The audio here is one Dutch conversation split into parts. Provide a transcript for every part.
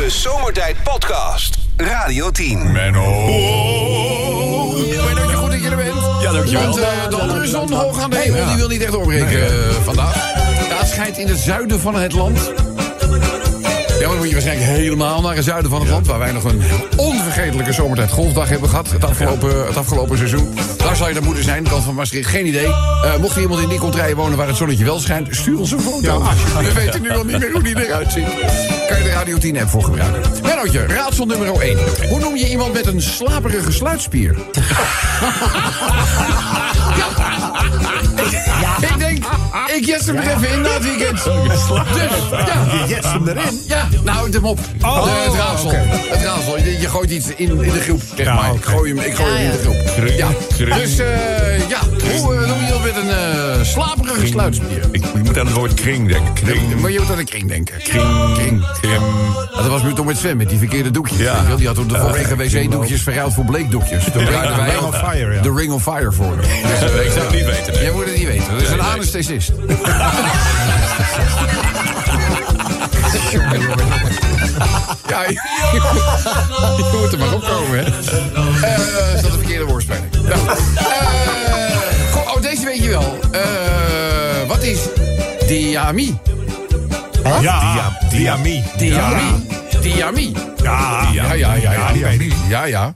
De Zomertijd Podcast. Radio 10. Menno. Mennootje, goed dat je er bent. Ja, dankjewel. Want eh, de andere zon hoog aan de hemel, die wil niet echt doorbreken eh, vandaag. Ja, het schijnt in het zuiden van het land. Ja, maar dan moet je waarschijnlijk helemaal naar het zuiden van het land... waar wij nog een onvergetelijke zomertijd golfdag hebben gehad... het afgelopen, het afgelopen seizoen. Daar zou je dan moeten zijn, de kant van Maastricht, geen idee. Eh, mocht er iemand in die contraien wonen waar het zonnetje wel schijnt... stuur ons een foto. We weten nu al niet meer hoe die eruit ziet. Kan je de Radio 10-app voor gebruiken. Mennootje, raadsel nummer 1. Hoe noem je iemand met een slaperige sluitspier? Ik denk, ik jes hem er even in na het weekend. Dus, ja. Je jet hem erin. Ja, nou, hem op. Oh, De- het raadsel. Het raadsel. Je, je gooit iets in, in de groep, zeg Ja, maar. Ik gooi hem, ik gooi hem in de groep. Ja. Dus, eh, ja. Hoe eh, noem je dat met een eh, slaperige sluitspier? Ik, ik moet aan het woord kring denken. Kring. Maar je moet aan de kring denken. Kring. Kring. Kring. Dat was nu toch met Sven, met die verkeerde doekjes. Ja. Die had op de vorige wc-doekjes verruild voor bleekdoekjes. Toen wij Ring ook of Fire, ja. de Ring of Fire voor hem. Dus, Ik zou het niet weten. nee. Jij moet het niet weten. Dat is een nee. anesthesist. Ja, je, je moet er maar opkomen, hè. Eh, is dat de verkeerde woordspeling? Nou, eh, oh, deze weet je wel. Eh, wat is diami? Ja, Diami. Diami. Diami. Ja, Ja, ja, ja, ja. ik. Ja, ja.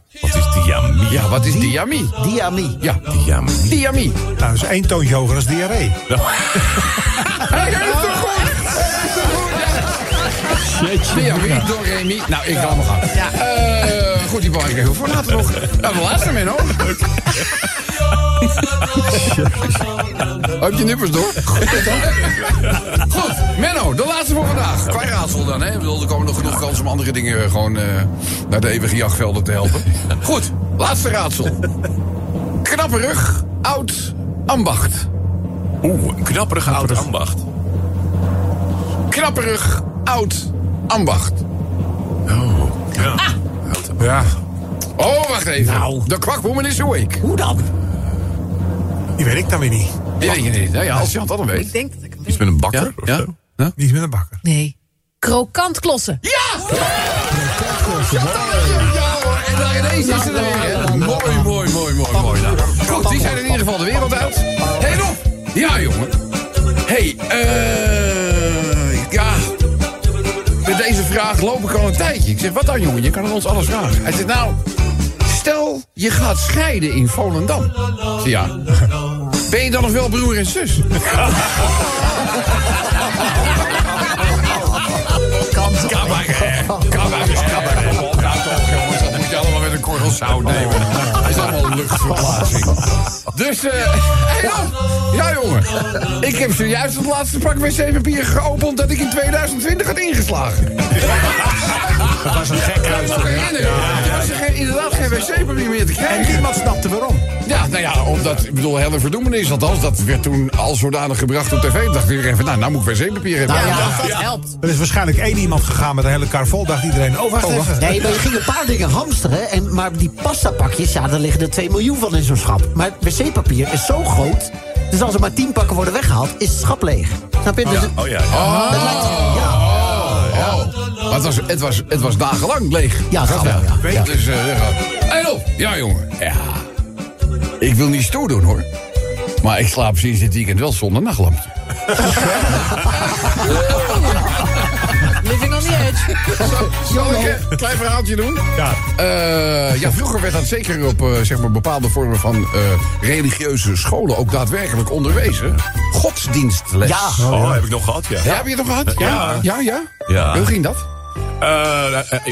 Diamie? Ja, wat is diami? Diami. Ja, Diamie. diami. Nou, dat is één toontje hoger als diarree. Hij heeft toch goed? Diami, do, re, mi. Nou, ik ga hem gaan. Eh, goed, die belangrijk even voor later nog. Nou, de laatste, Menno. Heb je nippers door? Goed, Menno, de laatste voor vandaag. Qua raadsel dan, hè? Ik bedoel, er komen nog genoeg kansen om andere dingen eh, gewoon eh, naar de eeuwige jachtvelden te helpen. Goed, laatste raadsel. Knappe rug, oud, ambacht. Oeh, een knapperige oud ambacht. Knapperig, oud, ambacht. Oh. Ja. Ja, Oh, wacht even. Nou. De kwakwoman is awake. Hoe dan? Die weet ik dan weer niet. Die weet je niet. Nou ja, als je het dan weet. Ik denk dat ik hem Iets weet. met een bakker of Ja? zo? Ja? Niet met een bakker. Nee. Krokantklossen. Ja! Ja hoor, en daar ineens is er weer. Mooi, mooi, mooi, mooi, mooi. Nou, goed, die zijn in ieder geval de wereld uit. Hé, hey, Rob. Ja, jongen. Hé, hey, eh... ja... Met deze vraag loop ik al een tijdje. Ik zeg, wat dan, jongen? Je kan aan ons alles vragen. Hij zegt, nou... Stel, je gaat scheiden in Volendam. Ja. Ben je dan nog wel broer en zus? Cabaret, cabaret, cabaret. Nou toch, jongens, dat moet je allemaal met een korrel zout nemen. Hij is allemaal luchtverplaatsing. Dus, eh, hey, Rob. ja jongen. Ik heb zojuist het laatste pak wc-papier geopend dat ik in 2020 had ingeslagen. Dat was een gek Er er inderdaad geen wc-papier meer te En krijgen. niemand snapte waarom. Ja, nou ja, omdat, ik bedoel, hele verdoemenis. Althans, dat werd toen al zodanig gebracht op tv. Dacht iedereen van, nou, nou moet ik wc-papier hebben. Ja, Ja, dat helpt. Er is waarschijnlijk één iemand gegaan met een hele kar vol. Dacht iedereen, oh wacht even. Nee, maar je ging een paar dingen hamsteren. En, maar die pastapakjes, ja, daar liggen er 2 miljoen van in zo'n schap. Maar wc-papier is zo groot. Dus als er maar 10 pakken worden weggehaald, is het schap leeg. Snap je? Dus het- Oh ja. ja. dat lijkt- ja, Maar het was, het, was, het was dagenlang leeg. ja, dat wel, ja. ja. Dus, hey, Rob. Ja, jongen. Ja. Ik wil niet stoer doen, hoor. Maar ik slaap sinds dit weekend wel zonder nachtlampje. Living on the edge. Zal ik een klein verhaaltje doen? Ja. Eh, ja, vroeger werd dat zeker op eh, zeg maar bepaalde vormen van eh, religieuze scholen ook daadwerkelijk onderwezen. Godsdienstles. Ja. Oh, heb ik nog gehad, ja. Ja, heb je het nog gehad? Ja. Ja, ja? Ja. Hoe ging dat?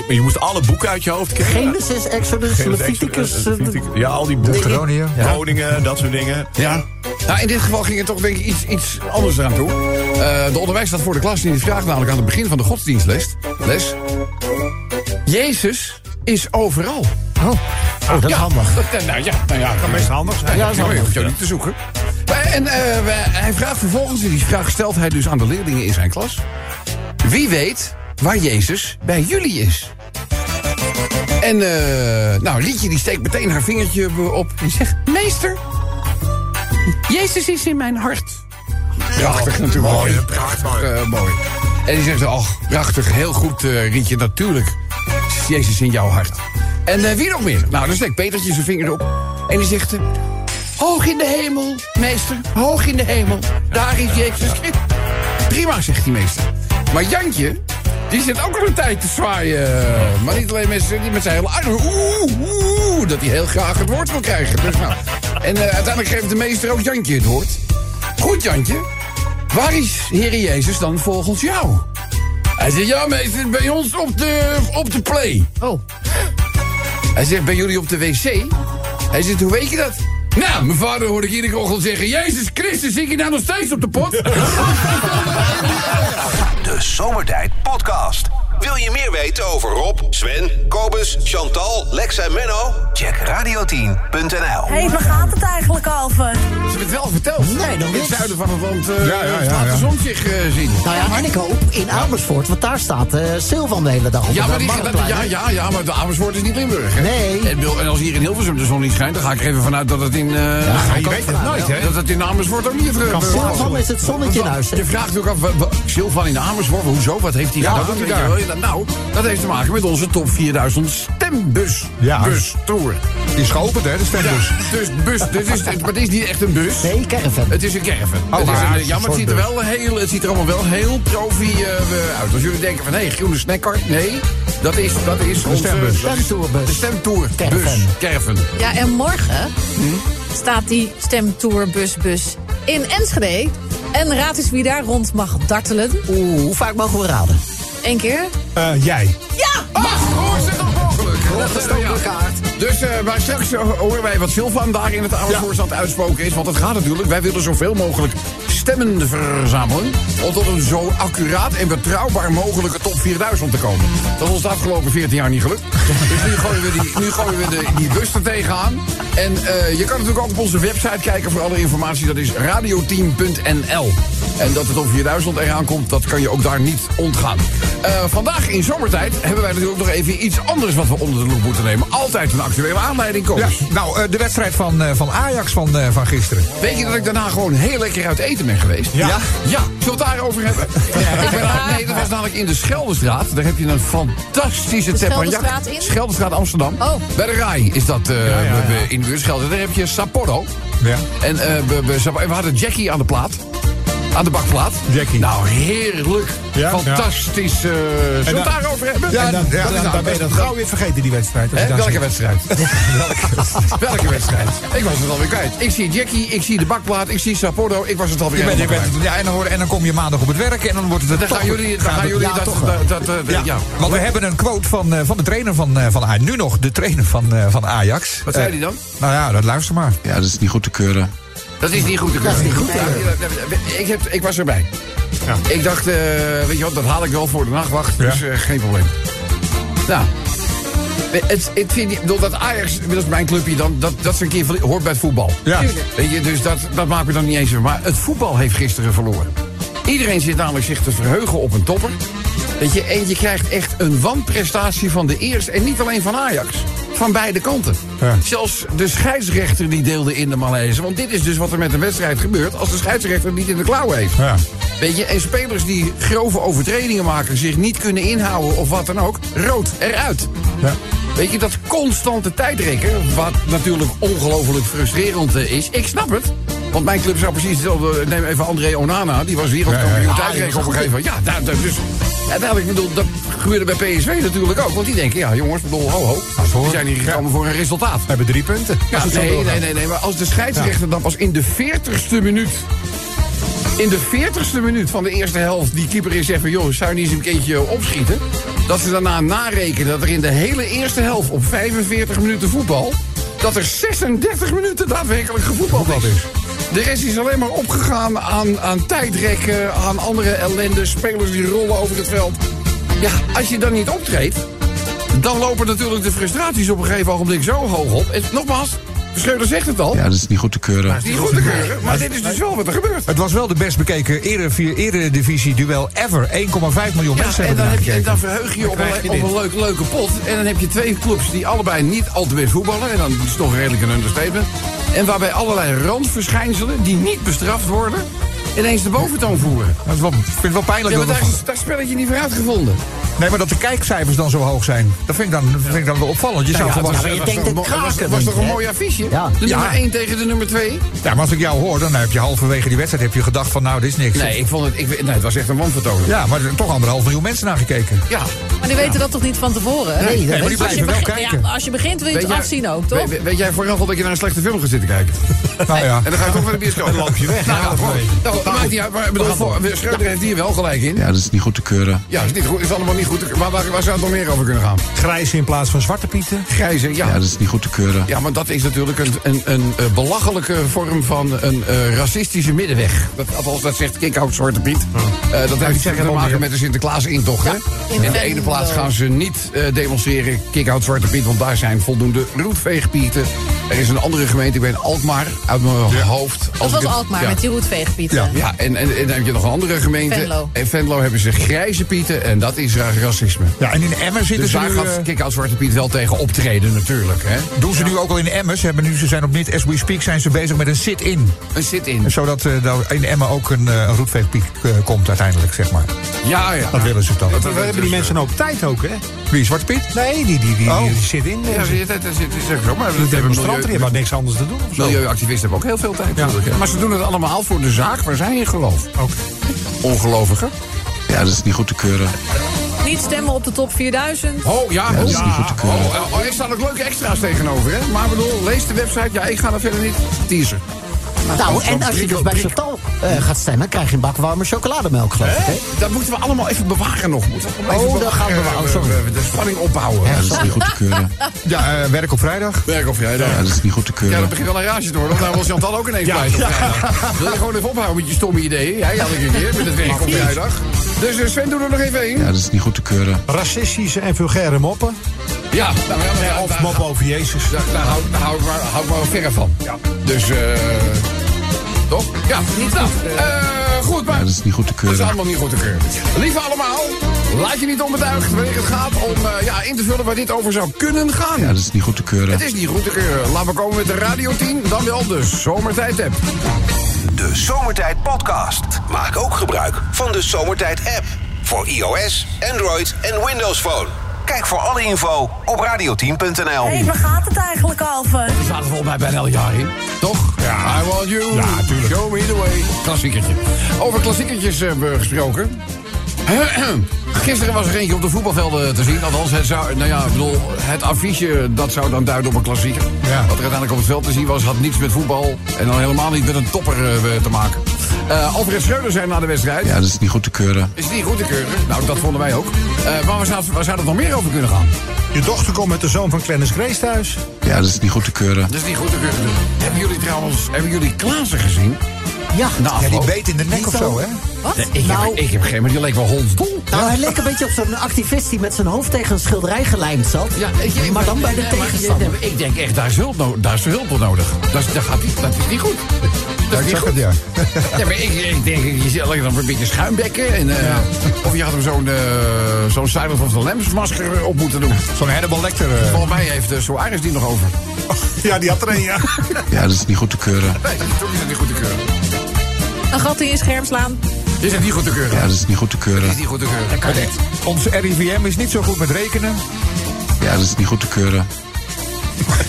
Je moest alle boeken uit je hoofd kennen. Genesis, Exodus, Leviticus. Leviticus. Ja, al die boeken. Deuteronomium. Groningen, dat soort dingen. Ja. Nou, in dit geval ging het toch denk ik iets, iets anders aan toe. Eh, de onderwijs staat voor de klas en die vraagt namelijk aan het begin van de godsdienstles... Les, Jezus is overal. Oh, oh dat is ja, handig. Dat, eh, nou ja, nou ja. Kan best handig zijn. Ja, dat hoef je ook niet te zoeken. En eh, hij vraagt vervolgens, en die vraag stelt hij dus aan de leerlingen in zijn klas... Wie weet waar Jezus bij jullie is? En eh, nou, Rietje die steekt meteen haar vingertje op en zegt... Meester, Jezus is in mijn hart. Prachtig natuurlijk. Mooi, prachtig. eh, mooi. En die zegt, oh, prachtig, heel goed, eh, Rietje, natuurlijk. Jezus in jouw hart. En eh, wie nog meer? Nou, dan steekt Petertje zijn vinger op. En die zegt, hoog in de hemel, meester, hoog in de hemel. Daar is Jezus. Prima, zegt die meester. Maar Jantje, die zit ook al een tijd te zwaaien. Maar niet alleen met, z'n- met zijn hele armen. Oeh, oeh, dat hij heel graag het woord wil krijgen. Dus nou. En eh, uiteindelijk geeft de meester ook Jantje het woord. Goed, Jantje. Waar is Heer Jezus dan volgens jou? Hij zegt, ja meester, bij ons op de, op de play. Oh, Hij zegt, bij jullie op de wc? Hij zegt, hoe weet je dat? Nou, mijn vader hoorde ik iedere ochtend zeggen... Jezus Christus, zit je nou nog steeds op de pot? De Zomertijd Podcast. Wil je meer weten over Rob, Sven, Kobus, Chantal, Lex en Menno? Check radio10.nl. Hé, waar gaat het eigenlijk over? Ze hebben het wel verteld. Nee, nog In het niet. zuiden van het land eh Ja, ja, ja, laat de zon zich eh, zien. Nou ja, en ik hoop in Amersfoort, want daar staat eh Silvan de hele dag op. Ja maar, dat die, dat, marktplein. ja, ja, ja, maar de Amersfoort is niet Limburg. Hè? Nee. En, als hier in Hilversum de zon niet schijnt... dan ga ik er even vanuit dat het in... eh Ja, je weet het nooit, hè? dat het in Amersfoort ook niet... Silvan is het zonnetje in huis. Je vraagt ook af, Silvan in Amersfoort, hoezo? Wat heeft hij Ja, gedaan? Nou, dat heeft te maken met onze top 4000 stembus. Ja. Bus tour. Die is geopend, hè, de stembus. Ja, dus bus, dit is, maar het is niet echt een bus. Nee, caravan. Het is een caravan. Oh, het is een, ja, maar het ziet, er wel heel, het ziet er allemaal wel heel profi eh, uit. Als jullie denken van, hé, groene snackkart. Nee, dat is, dat is onze... stembus. dat is Stemtourbus. De stemtour. Caravan. Bus. Caravan. ja, en morgen staat die stemtourbusbus in Enschede. En raad eens wie daar rond mag dartelen. Oeh, hoe vaak mogen we raden? Eén keer. Eh, jij. Ach, hoe is het toch mogelijk? Ja. kaart. Dus eh, maar straks eh, horen wij wat Silvan daar in het Amersfoort aan het uitspoken is. Want het gaat natuurlijk, wij willen zoveel mogelijk stemmen verzamelen... om tot een zo accuraat en betrouwbaar mogelijke top 4000 te komen. Dat is ons de afgelopen 14 jaar niet gelukt. Dus nu gooien we die, nu gooien we de, die bus er tegenaan. En eh, je kan natuurlijk ook op onze website kijken voor alle informatie. Dat is radioteam.nl. En dat het op 4000 eraan komt, dat kan je ook daar niet ontgaan. Eh, vandaag in zomertijd hebben wij natuurlijk nog even iets anders wat we onder de loep moeten nemen. Altijd een actuele aanleiding Ja, komen. nou, eh, de wedstrijd van, van Ajax van, van gisteren. Weet je dat ik daarna gewoon heel lekker uit eten ben geweest? Ja. Ja? Ja. Zullen we het daarover hebben? Ik ben nee, dat was namelijk in de Scheldestraat. Daar heb je een fantastische teppanyaki. Scheldestraat in? Scheldestraat Amsterdam. Oh. Bij de Rai is dat eh, in de buurt Schelde. Daar heb je Sapporo. Ja. En eh, we, we, we hadden Jackie aan de plaat. Aan de bakplaat. Jackie. Nou, heerlijk. Ja? Fantastisch. eh, zullen we dan- het daarover hebben? Ja, dan, is dan, nou dan ben je dat gauw weer vergeten, die wedstrijd. als je Hè? dan Welke zegt. wedstrijd? welke, welke wedstrijd? Ik was het alweer kwijt. Ik zie Jackie, ik zie de bakplaat, ik zie Sapporo. Ik was het alweer Je bent, je helemaal bent, kwijt. ja, en, dan, hoor- en dan kom je maandag op het werk en dan wordt het Dan gaan jullie, dan gaan jullie dat... eh, Ja, want we hebben een quote van, eh, van de trainer van, eh, van Ajax. Nu nog de trainer van, eh, van Ajax. Wat zei hij dan? Nou ja, dat luister maar. Ja, dat is niet goed te keuren. Dat is niet goed te Dat is niet goed Ja, Ik, heb, ik was erbij. Ik dacht, eh, weet je wat, dat haal ik wel voor de nachtwacht. Dus Ja. eh, geen probleem. Nou, het, het vind ik, bedoel, dat Ajax, dat is mijn clubje dan, dat, dat is een keer hoort bij het voetbal. Ja. Weet je, dus dat, dat maakt me dan niet eens van. Maar het voetbal heeft gisteren verloren. Iedereen zit namelijk zich te verheugen op een topper. Weet je, en je krijgt echt een wanprestatie van de eerste. En niet alleen van Ajax. Van beide kanten. Ja. Zelfs de scheidsrechter die deelde in de malaise. Want dit is dus wat er met een wedstrijd gebeurt... als de scheidsrechter niet in de klauw heeft. Ja. Weet je, en spelers die grove overtredingen maken... zich niet kunnen inhouden of wat dan ook... rood eruit. Ja. Weet je, dat constante tijdrekken... wat natuurlijk ongelooflijk frustrerend eh, is. Ik snap het. Want mijn club zou precies hetzelfde... Neem even André Onana, die was wereldkampioen Ja, ja, ja. tijdrekken op een gegeven moment. Ja, daar, daar, Uiteindelijk, ik bedoel, dat gebeurde bij PSV natuurlijk ook. Want die denken, ja jongens, bedoel, ho ho. We zijn hier gekomen voor een resultaat. We hebben drie punten. Ja, nee, nee, nee, nee. Maar als de scheidsrechter dan pas in de 40ste minuut. In de 40ste minuut van de eerste helft die keeper is zeggen: joh, zou je niet eens een keertje opschieten? Dat ze daarna narekenen dat er in de hele eerste helft op 45 minuten voetbal. dat er 36 minuten daadwerkelijk gevoetbald is. De rest is alleen maar opgegaan aan, aan tijdrekken, aan andere ellende, spelers die rollen over het veld. Ja, als je dan niet optreedt, dan lopen natuurlijk de frustraties op een gegeven ogenblik zo hoog op. En nogmaals, Schreuder zegt het al. Ja, dat is niet goed te keuren. Niet goed te keuren, maar dit is dus wel wat er gebeurt. Het was wel de best bekeken Eredivisie eredivisie duel ever. 1,5 miljoen Ja, mensen en hebben dan, heb je, en dan verheug je je op een, je op een leuk, leuke pot. En dan heb je twee clubs die allebei niet al te best voetballen. En dan is het toch redelijk een understatement. En waarbij allerlei randverschijnselen die niet bestraft worden... ineens de boventoon voeren. Dat is wel, ik vind het wel pijnlijk. Ja, maar dat daar we- is daar spelletje niet voor uitgevonden. Nee, maar dat de kijkcijfers dan zo hoog zijn. Dat vind ik dan, vind ik dan wel opvallend. Je zou Ja, gewoon... je was denkt toch het een kraken was toch een mooi affiche? Ja. De nummer 1 tegen de nummer 2? Ja, maar als ik jou hoor, dan heb je halverwege die wedstrijd heb je gedacht van nou, dit is niks. Nee, ik vond het, ik, nee, het was echt een wanvertoning. Ja, maar er toch anderhalf miljoen mensen naar gekeken. Ja. Maar die weten dat toch niet van tevoren? Nee, dat Nee, maar die weet Als je, blijven wel begint, kijken. ja, als je begint wil je het jij- afzien ook, toch? Weet, jij vooraf al dat je naar een slechte film gaat zitten kijken? Nou ja. En dan ga je toch naar de bioscoop. Dan loop je weg. Nou, dat nou, dat maakt niet uit. Maar, bedoel, voor, Schreuder heeft hier wel gelijk in. Ja, dat is niet goed te keuren. Ja, is, niet goed, is allemaal niet goed. Maar waar, waar zou het nog meer over kunnen gaan? Grijs in plaats van zwarte pieten. Grijze, ja. Ja, dat is niet goed te keuren. Ja, maar dat is natuurlijk een, een, een eh, belachelijke vorm van een eh, racistische middenweg. Dat, althans, dat zegt Kikhout Zwarte Piet. Eh, dat heeft te maken met de Sinterklaas-intocht. hè? in In de ene plaats gaan ze niet eh, demonstreren Kikhout Zwarte Piet... want daar zijn voldoende roetveegpieten. Er is een andere gemeente, ik ben Alkmaar, uit mijn hoofd. Dat Als ik was het- Alkmaar ja. met die roetveegpieten. Ja. Ja, en, en, en dan heb je nog een andere gemeente. Venlo. In Venlo hebben ze grijze pieten en dat is racisme. Ja, en in Emmen zitten Dus ze daar nu... gaat eh, Kikhout Zwarte Piet wel tegen optreden natuurlijk. Hè? doen ze nu ook al in Emmen. Ze, hebben nu, ze zijn op niet as we speak zijn ze bezig met een sit-in. Een sit-in. Zodat eh, daar in Emmen ook een, eh, een roetveegpiek eh, komt uiteindelijk, zeg maar. Ja, ja. Dat willen ze dan. We hebben die mensen ook tijd ook, hè? Wie, Zwarte Piet? Nee, die, die, die, Oh. die zit in. Ja, dat is ook zo. Maar dat de hebben demonstranten hebben niks anders te doen. Milieuactivisten hebben ook heel veel tijd. natuurlijk, hè. Maar ze doen het allemaal voor de zaak waar zij in geloven. Ook. Ongelovigen. Ja, dat is niet goed te keuren. Niet stemmen op de top 4000. Oh, ja. dat is oh, niet goed te keuren. Oh, oh, er staan ook leuke extra's tegenover, hè. Maar bedoel, lees de website. Ja, ik ga er verder niet. Teaser. Nou, en als je dus bij Chantal eh, gaat stemmen, krijg je een bak warme chocolademelk, geloof ik. Hè? Dat moeten we allemaal even bewaren nog. Moeten we Oh, dat gaan we bewaren. bewaren, sorry. We- we- De spanning opbouwen. Ja, dat is niet goed te keuren. Ja, eh, werk op vrijdag. Werk op vrijdag. Ja, dat is niet goed te Ja, dat keuren. begint wel een raasje te worden. Want nou wil Chantal ook ineens bij. Wil je gewoon even ophouden met je stomme ideeën? Jij elke keer met het werk op vrijdag. Dus eh, Sven, doe er nog even één. Ja, dat is niet goed te keuren. Racistische en vulgaire moppen. Ja, nou, ja, maar ja, Of moppen over Jezus. Daar, daar hou, daar hou ik maar, hou ik maar verre van. Dus, eh. toch? Ja, niet nou. eh goed, maar. Ja, dat is niet goed te Dat is keuren. allemaal niet goed te keuren. Lieve allemaal, laat je niet onbetuigd wanneer het gaat om eh, ja, in te vullen waar dit over zou kunnen gaan. Ja, dat is niet goed te keuren. Het is niet goed te keuren. Laten we komen met de Radio 10, dan wel de Zomertijd app. De Zomertijd Podcast. Maak ook gebruik van de Zomertijd app. Voor iOS, Android en Windows Phone. Kijk voor alle info op radio10.nl. Hé, waar gaat het eigenlijk over? We zaten volgens mij bijna elk jaar in. Toch? Ja. I want you. Ja, tuurlijk. Show me the way. Klassiekertje. Over klassiekertjes eh, hebben we gesproken. Gisteren was er eentje op de voetbalvelden te zien. Althans, het, zou, nou ja, ik bedoel, het affiche dat zou dan duiden op een klassieker. Ja. Wat er uiteindelijk op het veld te zien was, had niets met voetbal. En dan helemaal niet met een topper eh, te maken. Eh Alfred Schreuder zei na de wedstrijd. Ja, dat is niet goed te keuren. Is niet goed te keuren? Nou, dat vonden wij ook. Eh, maar waar zou, waar zou het nog meer over kunnen gaan? Je dochter komt met de zoon van Clennis Grace thuis. Ja, dat is niet goed te keuren. Dat is niet goed te keuren. Hebben jullie trouwens, hebben jullie Klaassen gezien? Ja, Nou, Ja, die beet in de nek of zo. hè? Wat? Nee, ik, Nou- heb, ik heb geen, maar die leek wel hondsdol. nou, hij leek een beetje op zo'n activist die met zijn hoofd tegen een schilderij gelijmd zat. Ja, weet je, maar dan bij de tegenstander. maar Ik denk echt, daar is hulp, no daar is hulp voor nodig. Dat, is, dat, gaat niet, dat is niet goed. Dat is ik niet zag goed. het, ja. Ja, maar ik, ik denk, je zit alleen dan een beetje schuimbekken. En, eh, Of je had hem zo'n eh zo'n of the Lambs masker op moeten doen. Zo'n Hannibal Lecter. eh. Volgens mij heeft uh, Soares die nog over. Ja, die had er een, ja. Ja, dat is niet goed te keuren. Nee, toch is dat niet goed te keuren. Een gat in je scherm slaan. Is het niet goed te keuren? Ja, dat is niet goed te keuren. is niet goed te keuren. Dat kan niet. Ons RIVM is niet zo goed met rekenen. Ja, dat is niet goed te keuren.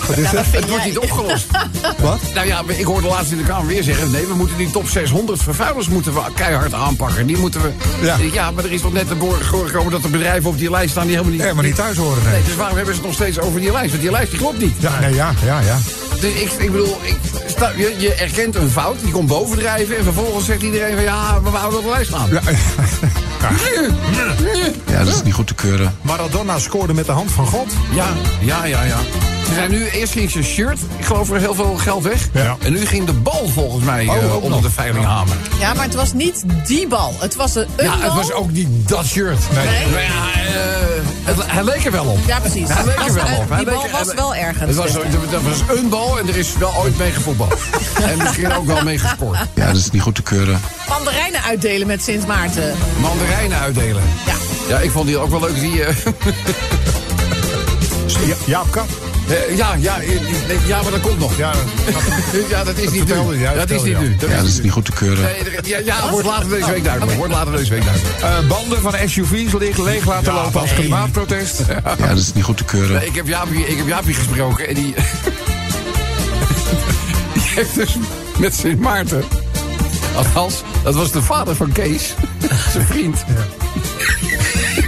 Het wordt niet opgelost. Wat? Nou ja, ik hoorde laatst in de Kamer weer zeggen... nee, we moeten die top 600 vervuilers moeten we keihard aanpakken. Die moeten we... Ja. Ja, maar er is toch net te boren gekomen dat er bedrijven op die lijst staan... die helemaal niet... Helemaal niet thuis horen, nee. Nee, dus waarom hebben ze het nog steeds over die lijst? Want die lijst die klopt niet. Ja, nee, ja, ja, ja. Dus ik, ik bedoel, ik, sta- je, je erkent een fout, die komt bovendrijven... en vervolgens zegt iedereen van ja, we houden op de lijst staan. Ja, Ja, dat is niet goed te keuren. Maradona scoorde met de hand van God. Ja, ja, ja, ja. Ze zijn nu, eerst ging zijn shirt, ik geloof er heel veel geld weg. Ja. En nu ging de bal volgens mij Oh, eh, onder nog. de veilinghamer. Ja, maar het was niet die bal. Het was een, een Ja, het was ook niet dat shirt. Nee. Nee. Maar ja, eh, het, hij leek er wel op. Ja, precies. Hij leek er wel op. Hij die leek- bal was hij- wel ergens. Het was, dat was een bal en er is wel ooit mee gevoetbald. en misschien ook wel mee gescoord. Ja, dat is niet goed te keuren. Mandarijnen uitdelen met Sint Maarten. Mandarijnen uitdelen. Ja. Ja, ik vond die ook wel leuk. Die, eh, Ja, Jaap Kap. Eh, ja, ja, eh, nee, ja, maar dat komt nog. Ja, Ja, dat is niet vertelde nu. ja, Dat is vertelde niet nu. Dat Ja, dat is niet goed te keuren. Nee, ja, ja, wordt later deze week duidelijk. Wordt later deze week duidelijk. Eh, banden van SUV's leeg, leeg laten lopen als klimaatprotest. Ja, dat is niet goed te keuren. Nee, ik, heb Jaapie, ik heb Jaapie gesproken en die... die heeft dus met Sint Maarten... Althans, dat was de vader van Kees, zijn vriend.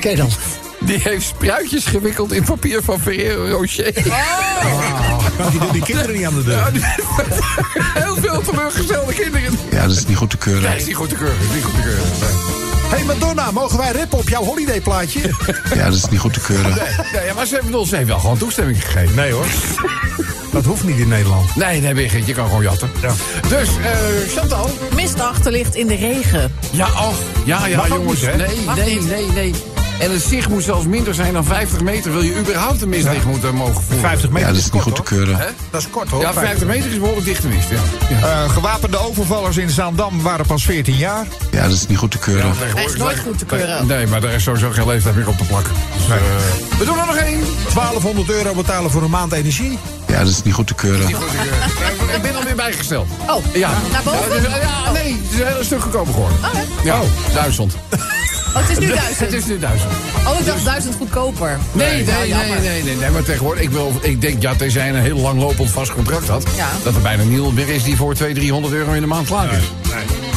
Ken dan. Die heeft spruitjes gewikkeld in papier van Ferrero Rocher. Want die doen die kinderen niet aan de deur. die- Heel veel teleurgestelde kinderen. Ja, dat is niet goed te keuren. Nee, is niet goed te keuren. Is niet goed te keuren. hey Madonna, mogen wij rippen op jouw holidayplaatje? Ja, dat is niet goed te keuren. Nee, maar ze hebben, ons- ze heeft wel gewoon toestemming gegeven. Nee hoor. Dat hoeft niet in Nederland. Nee, nee, Birgit, je kan gewoon jatten. Ja. Dus, eh Chantal. Mist achterlicht in de regen. Ja, oh, ja, ja, Mag jongens. niet, hè? nee, Mag nee, niet. nee, nee. En het zicht moet zelfs minder zijn dan 50 meter. Wil je überhaupt een mistlicht moeten mogen voeren? 50 meter Ja, dat is is niet kort goed te keuren. Dat is kort hoor. Ja, 50 meter is behoorlijk dichte mist. Ja. Ja. Eh, gewapende overvallers in Zaandam waren pas 14 jaar. Ja, dat is niet goed te keuren. Hij is nooit goed te keuren. Nee, maar daar is sowieso geen leeftijd meer op te plakken. Dus, eh, we doen er nog één. 1200 euro betalen voor een maand energie. Ja, dat is niet goed te keuren. Goed, ik, ik ben alweer bijgesteld. Oh, Ja. naar boven? Ja, ja, nee, het is een heel stuk goedkoper geworden. Oh? Ja, duizend. Oh, het is nu Het duizend. is nu duizend. Oh, ik dacht duizend goedkoper. Nee, nee, nee, nee, nee, nee, maar tegenwoordig, ik, wil, ik denk, ja, tenzij een heel langlopend vast contract had, Ja. dat er bijna niemand meer is die voor 200, 300 euro in de maand klaar is.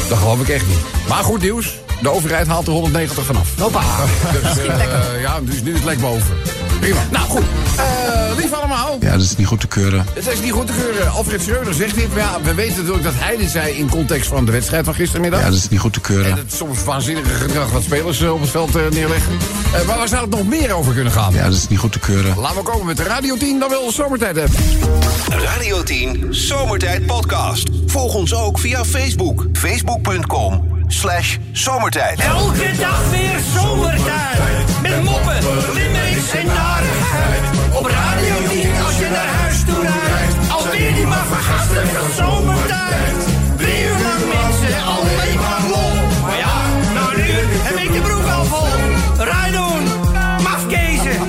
Dat geloof ik echt niet. Maar goed nieuws, de overheid haalt er 190 vanaf. Hoppa. Dus, eh, ja, dus nu is het lek boven. Prima. Nou goed, Eh lief allemaal. Ja, dat is niet goed te keuren. Het is niet goed te keuren. Alfred Schreuder zegt dit, maar ja, we weten natuurlijk dat hij dit zei in context van de wedstrijd van gistermiddag. Ja, dat is niet goed te En keuren. het soms waanzinnige gedrag wat spelers eh, op het veld eh, neerleggen. Eh, maar waar zou het nog meer over kunnen gaan? Ja, dat is niet goed te keuren. Laten we komen met de Radio 10, dan wel de zomertijd hebben. Radio 10 Zomertijd Podcast. Volg ons ook via Facebook. Facebook.com slash zomertijd. Elke dag weer zomertijd. Met moppen, limmerings en narigheid. Op Radio 10 als je naar huis toe rijdt. Alweer die maar vergastige zomertijd. Drie uur lang mensen, alleen maar lol. Maar ja, een uur heb ik de broek al vol. Rijdoen, mafkezen.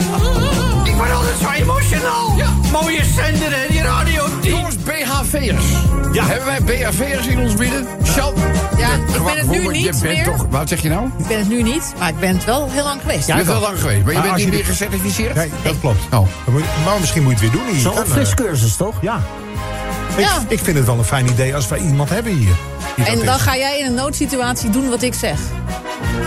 Ik word altijd zo emotional. Mooie zender hè, die Radio 10. Jongens, BHV'ers. Ja. Hebben wij BHV'ers in ons midden? Sjan? Ja, ik ben het nu Je niet bent meer. toch... Wat zeg je nou? Ik ben het nu niet, maar ik ben het wel heel lang geweest. je bent wel lang geweest, maar je Maar bent als niet je meer gecertificeerd? Nee, dat klopt. Oh. Dan moet je- Maar misschien moet je het weer doen hier. Zo'n eh, friscursus, toch? Ja. Ik, Ja. ik vind het wel een fijn idee als wij iemand hebben hier. En dan is. ga jij in een noodsituatie doen wat ik zeg.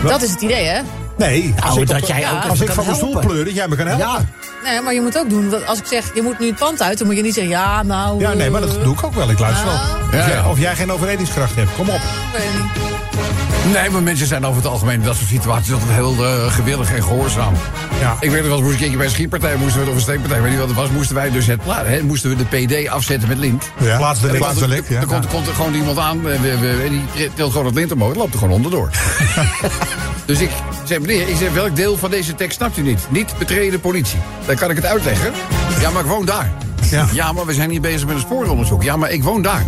Dat is het idee, hè? Nee, als Nou, ik, dat op- jij ook als ik van mijn stoel pleur, dat jij me kan helpen. Ja. Nee, maar je moet ook doen. Als ik zeg, je moet nu het pand uit, dan moet je niet zeggen, ja, nou... Ja, nee, maar dat eh, doe ik ook wel. Ik luister wel. Ja. Of, Ja, jij, ja. of jij geen overredingskracht hebt. Kom op. weet ik niet. Nee, maar mensen zijn over het algemeen in dat soort situaties altijd heel eh, gewillig en gehoorzaam. Ja. Ik weet nog wel moest ik een keertje bij een schietpartij, moesten we, of een steekpartij, weet niet wat het was, moesten wij dus het, hè, moesten we de PD afzetten met lint. Ja. Plaats de En dan komt er- lik, ja. Dan komt, komt er gewoon iemand aan, eh, we, we, die tilt gewoon het lint omhoog, en loopt er gewoon onderdoor. dus ik zei, meneer, ik zeg, welk deel van deze tekst snapt u niet? Niet betreden politie. Dan kan ik het uitleggen. Ja, maar ik woon daar. Ja. Ja, maar we zijn hier bezig met een spooronderzoek. Ja, maar ik woon daar.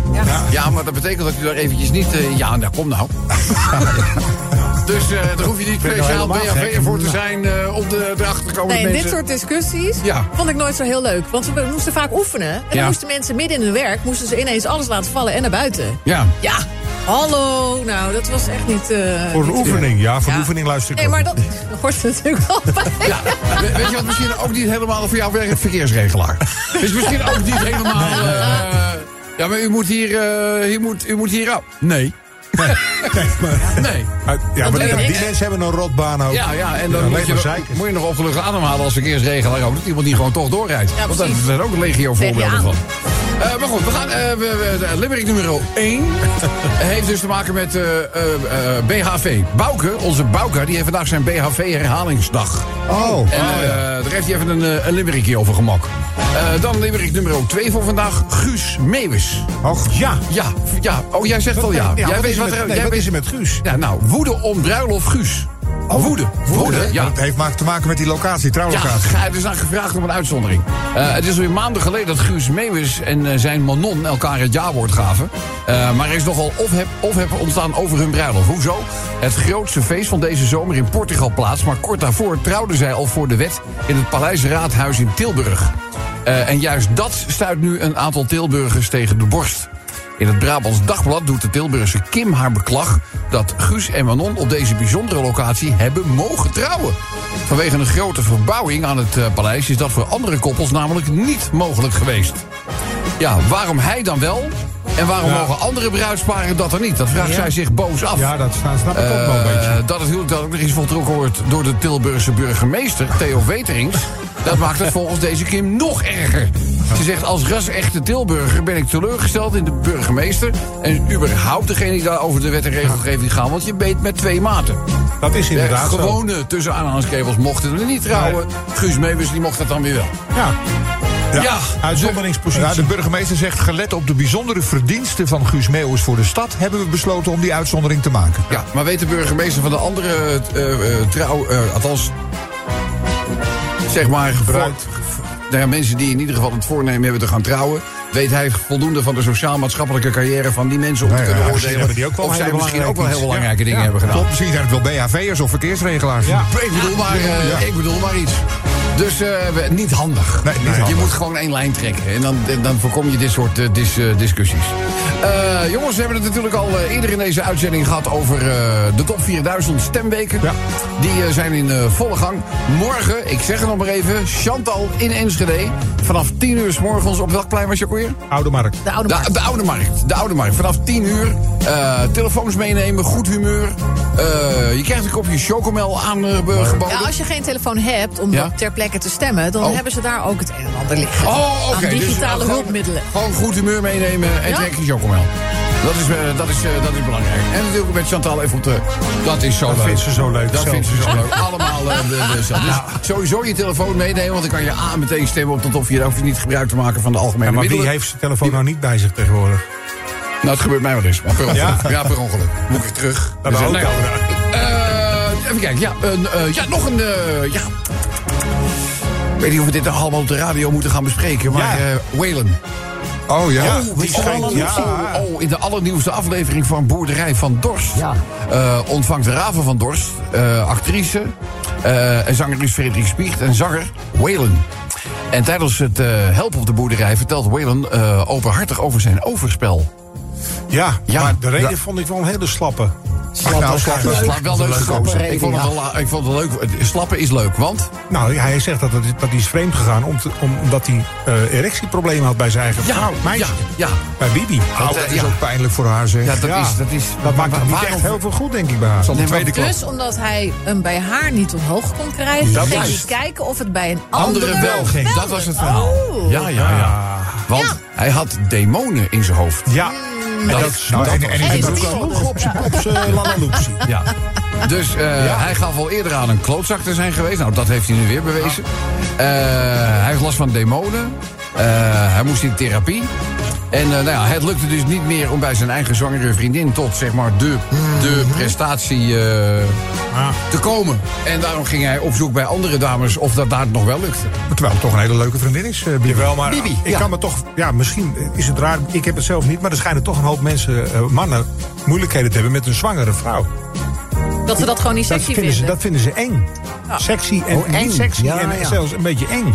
Ja, maar dat betekent dat u daar eventjes niet... eh, ja, nou, kom nou. dus eh daar hoef je niet nou speciaal gek. voor te zijn... eh, om de, erachter te komen Nee, dit soort discussies Ja. vond ik nooit zo heel leuk. Want we moesten vaak oefenen. En dan Ja. moesten mensen midden in hun werk... moesten ze ineens alles laten vallen en naar buiten. Ja. Ja, hallo. Nou, dat was echt niet... eh, Voor een niet- oefening. Ja, voor Ja. een oefening luister ik Nee, ook. maar dat dat hoort er natuurlijk wel bij. Ja, we- weet je wat misschien ook niet helemaal voor jou werkt? Verkeersregelaar. Dus misschien ook niet helemaal... eh, ja, maar u moet hier... eh, u, moet, u moet hier... af. Nee. Nee, maar, Nee. Maar- ja, maar die, mensen hebben een rotbaan ook. Ja, ja, en dan moet, je, nog- moet je nog op de lucht ademhalen als verkeersregelaar ook. Dat iemand die gewoon toch doorrijdt. Ja, Want daar zijn ook een legio voorbeelden aan. van. Eh, maar goed, we gaan, eh, we, we, de Limerick nummer 1 heeft dus te maken met eh, eh, eh, BHV. Bouke, onze Bouke, die heeft vandaag zijn BHV-herhalingsdag. Oh, En eh, daar heeft hij even een, eh, een limerickje over gemak. Eh, dan limerick nummer 2 voor vandaag. Guus Meeuwis. Och, ja. Ja, ja. Oh, jij zegt al ja. Ja, jij wat weet is er wat met- er... nee, jij wat weet- is er met Guus? Ja, nou, woede om bruiloft Guus. Woede. Woede, ja. Het heeft maar te maken met die locatie, Ja, trouwlocatie. ga- er is aan gevraagd om een uitzondering. Eh, het is alweer maanden geleden dat Guus Meeuwis en eh, zijn Manon elkaar het jawoord gaven. Eh, maar er is nogal ophef, ophef ontstaan over hun bruiloft. Hoezo? Het grootste feest van deze zomer in Portugal plaats. Maar kort daarvoor trouwden zij al voor de wet in het Paleis Raadhuis in Tilburg. En juist dat stuit nu een aantal Tilburgers tegen de borst. In het Brabants Dagblad doet de Tilburgse Kim haar beklag... dat Guus en Manon op deze bijzondere locatie hebben mogen trouwen. Vanwege een grote verbouwing aan het eh, paleis... is dat voor andere koppels namelijk niet mogelijk geweest. Ja, waarom hij dan wel... En waarom Ja. mogen andere bruidsparen dat dan niet? Dat vraagt zij zich boos af. Ja, dat snap snap ik ook wel een Eh, beetje. dat het huwelijk dat ook nog eens voltrokken wordt door de Tilburgse burgemeester, Theo Weterings. dat maakt het volgens deze Kim nog erger. Ze zegt, als ras-echte Tilburger ben ik teleurgesteld in de burgemeester... en überhaupt degene die daar over de wet en regelgeving gaan... want je beet met twee maten. Dat is De inderdaad zo. gewone tussen aanhangskevels mochten er niet trouwen. Guus Meeuwis die mocht dat dan weer wel. Ja. Ja, Ja, uitzonderingspositie. Ja, de burgemeester zegt, gelet op de bijzondere verdiensten van Guus Meeuwis voor de stad... hebben we besloten om die uitzondering te maken. Ja, maar weet de burgemeester van de andere eh, eh, trouw... eh, althans, zeg maar... Bruid. voor- nou ja, mensen die in ieder geval het voornemen hebben te gaan trouwen... weet hij voldoende van de sociaal-maatschappelijke carrière van die mensen... om te ja, kunnen misschien oordelen hebben die ook wel of zij misschien ook wel heel belangrijke dingen Ja. hebben gedaan. Klopt, misschien zijn het wel BHV'ers of verkeersregelaars. Ja. Ik bedoel maar, eh, ik bedoel maar iets. Dus eh, we- niet handig. Nee, niet Je handig. moet gewoon één lijn trekken. En dan, en dan voorkom je dit soort eh, dis- eh, discussies. Eh, jongens, we hebben het natuurlijk al eh, eerder in deze uitzending gehad... over eh, de top 4000 stemweken. Ja. Die eh, zijn in eh, volle gang. Morgen, ik zeg het nog maar even... Chantal in Enschede. Vanaf 10 uur s morgens op welk plein was je ook weer? Oude Markt. De oude De, markt. de Oude Markt. De Oude Markt. Vanaf 10 uur. eh, telefoons meenemen, goed humeur. Eh, je krijgt een kopje chocomel aangeboden. Ja, als je geen telefoon hebt om Ja? ter plekke te stemmen... dan Oh. hebben ze daar ook het een en ander liggen. Oh, oké. Aan Dus, digitale gewoon- hulpmiddelen. Gewoon goed humeur meenemen en Ja. trek je chocomel. Dat is, eh, dat, is, eh, dat is belangrijk. En natuurlijk met Chantal even op de... Dat is zo Dat leuk. vindt ze zo leuk Dat zelf. vindt ze zo leuk. Allemaal eh, de, de, zo. Dus sowieso je telefoon meenemen. Want dan kan je A meteen stemmen op de top 4. Dan hoef je niet gebruik te maken van de algemene Ja, maar wie middelen. heeft zijn telefoon nou niet bij zich tegenwoordig? Nou, het gebeurt mij wel eens. Maar per ongeluk. Ja, Ja? per ongeluk. Moet ik terug. De Dus, nou. Eh, even kijken. Ja, een, ja nog een... ja. Ik weet niet of we dit allemaal op de radio moeten gaan bespreken. Maar Ja. eh Whalen. Oh ja. Ja, Oh, die schijnt- ja. oh, in de allernieuwste aflevering van Boerderij van Dorst... Ja. eh, ontvangt Raven van Dorst, eh, actrice... eh, en zangeres Frederik Spiecht en zanger Whalen. En tijdens het eh, helpen op de boerderij vertelt Whalen eh, openhartig over zijn overspel. Ja, Ja. maar de reden Ja. vond ik wel een hele slappe. Nou, slappen. Wel. Ik vond het wel, ik vond het leuk. Het Slappen is leuk, want... Nou, hij zegt dat, het, dat hij is vreemd gegaan om te- om- omdat hij eh, erectieproblemen had bij zijn eigen vrouw. Meisje. ja, ja. Bij Bibi. Nou, Dat, dat eh, is ja. ook pijnlijk voor haar, zeg. Ja, dat Ja, is... Dat, is, Dat maakt het niet waarom- echt heel veel goed, denk ik, bij haar. Nee, tweede. Dus omdat hij hem bij haar niet omhoog kon krijgen... Dat ging hij kijken of het bij een andere, Andere wel ging. Dat was het verhaal. Oh. Ja, ja, ja. Want Ja. hij had demonen in zijn hoofd. Ja. En Dat- nou, en- en- en- ook nog op zijn lalaloopsie. Ja. Dus eh, hij gaf al eerder aan een klootzak te zijn geweest. Nou, dat heeft hij nu weer bewezen. Eh, hij heeft last van demonen. Eh, hij moest in therapie. En eh, nou ja, het lukte dus niet meer om bij zijn eigen zwangere vriendin... tot zeg maar de, de prestatie te komen. En daarom ging hij op zoek bij andere dames of dat daar nog wel lukte. Terwijl het toch een hele leuke vriendin is, eh, Bibi. Jawel, maar Bibi, ik ja. kan me toch... Ja, misschien is het raar. Ik heb het zelf niet, maar er schijnen toch een hoop mensen, eh, mannen... moeilijkheden te hebben met een zwangere vrouw. Dat ze dat gewoon niet Dat sexy vinden, ze, dat vinden ze eng. Sexy en Oh, eng. niet sexy Ja, en ja. zelfs een beetje eng.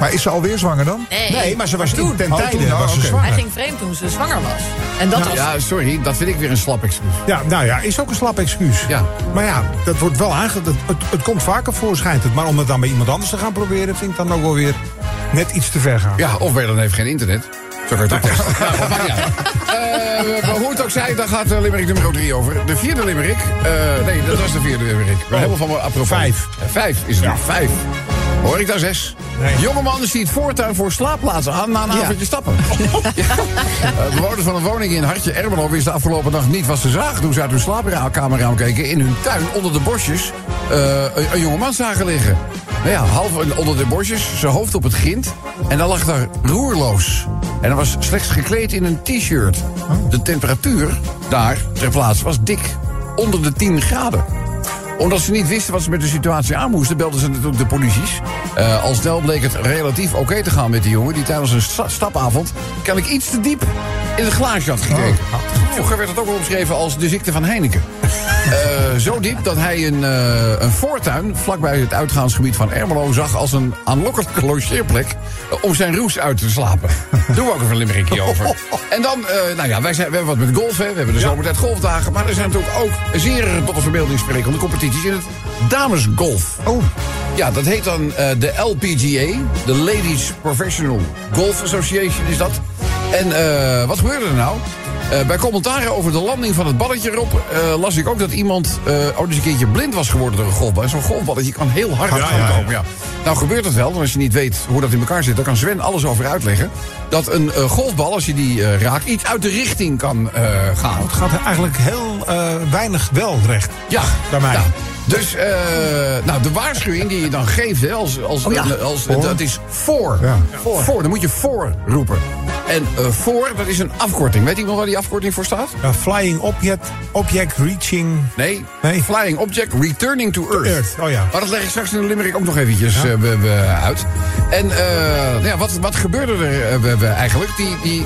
Maar is ze alweer zwanger dan? Nee, Nee, maar ze was toen. ten Oh, tijde toen, nou, was ze zwanger. Hij ging vreemd toen ze zwanger was. En dat was... Ja, sorry, dat vind ik weer een slap excuus. Ja, nou ja, is ook een slap excuus. Ja. Maar ja, dat wordt wel aange... Het, het, het komt vaker voor, schijnt het. Maar om het dan bij iemand anders te gaan proberen... vind ik dan ook wel weer net iets te ver gaan. Ja, of Whalen heeft geen internet. Zo kan je het. Nou, uit. Eh, maar hoe het ook zij, daar gaat uh, Limerick nummer 3 over. De vierde Limerick. eh, nee, dat was de vierde Limerick. We hebben van me apropos. Vijf. Vijf is het nu. Vijf. Hoor ik daar zes? Nee. Jonge man ziet voortuin voor slaapplaatsen aan na een avondje stappen. Ja. Eh, bewoners van een woning in Hartje Ermelo wisten de afgelopen nacht niet wat ze zagen toen ze uit hun slaapkamerraam keken. In hun tuin onder de bosjes eh, een, een jonge man zagen liggen. Nou ja, half onder de bosjes, zijn hoofd op het grind. En dan lag daar roerloos. En hij was slechts gekleed in een t-shirt. De temperatuur daar ter plaatse was dik. Onder de 10 graden. Omdat ze niet wisten wat ze met de situatie aan moesten, belden ze natuurlijk de polities. Eh, al snel bleek het relatief oké te gaan met die jongen... die tijdens een sta- stapavond kennelijk iets te diep in het glaasje had gekeken. Vroeger werd het ook wel omschreven als de ziekte van Heineken. Eh, zo diep dat hij een, eh, een voortuin vlakbij het uitgaansgebied van Ermelo zag als een aanlokkelijke logeerplek om zijn roes uit te slapen. Doen we ook even een limmerikje over. En dan, eh, nou ja, wij zijn, we hebben wat met golf, hè. we hebben de zomertijd golfdagen, maar er zijn natuurlijk ook zeer tot de verbeelding sprekende competities in het damesgolf. Oh, Ja, dat heet dan de LPGA, de Ladies Professional Golf Association is dat. En wat gebeurde er nou? Eh, bij commentaren over de landing van het balletje erop... eh, las ik ook dat iemand eh ook eens een keertje blind was geworden door een golfbal. Zo'n golfballetje kan heel hard Ja, gaan komen. Ja. Nou gebeurt het wel, als je niet weet hoe dat in elkaar zit... dan kan Sven alles over uitleggen. Dat een eh, golfbal, als je die raakt, iets uit de richting kan gaan. het gaat eigenlijk heel weinig wel recht. Ja, Bij mij. ja. Dus eh, nou, de waarschuwing die je dan geeft, hè, als, als, Oh ja. als, Voor. dat is voor. Ja. voor. Voor, dan moet je voor roepen. En eh, voor, dat is een afkorting. Weet iemand waar die afkorting voor staat? Ja, flying object, object reaching... Nee. Nee. Flying Object Returning to Earth. Earth, oh ja. Maar dat leg ik straks in de limerick ook nog eventjes eh, we- we uit. En eh, nou ja, wat, wat gebeurde er we- we eigenlijk? Die, die,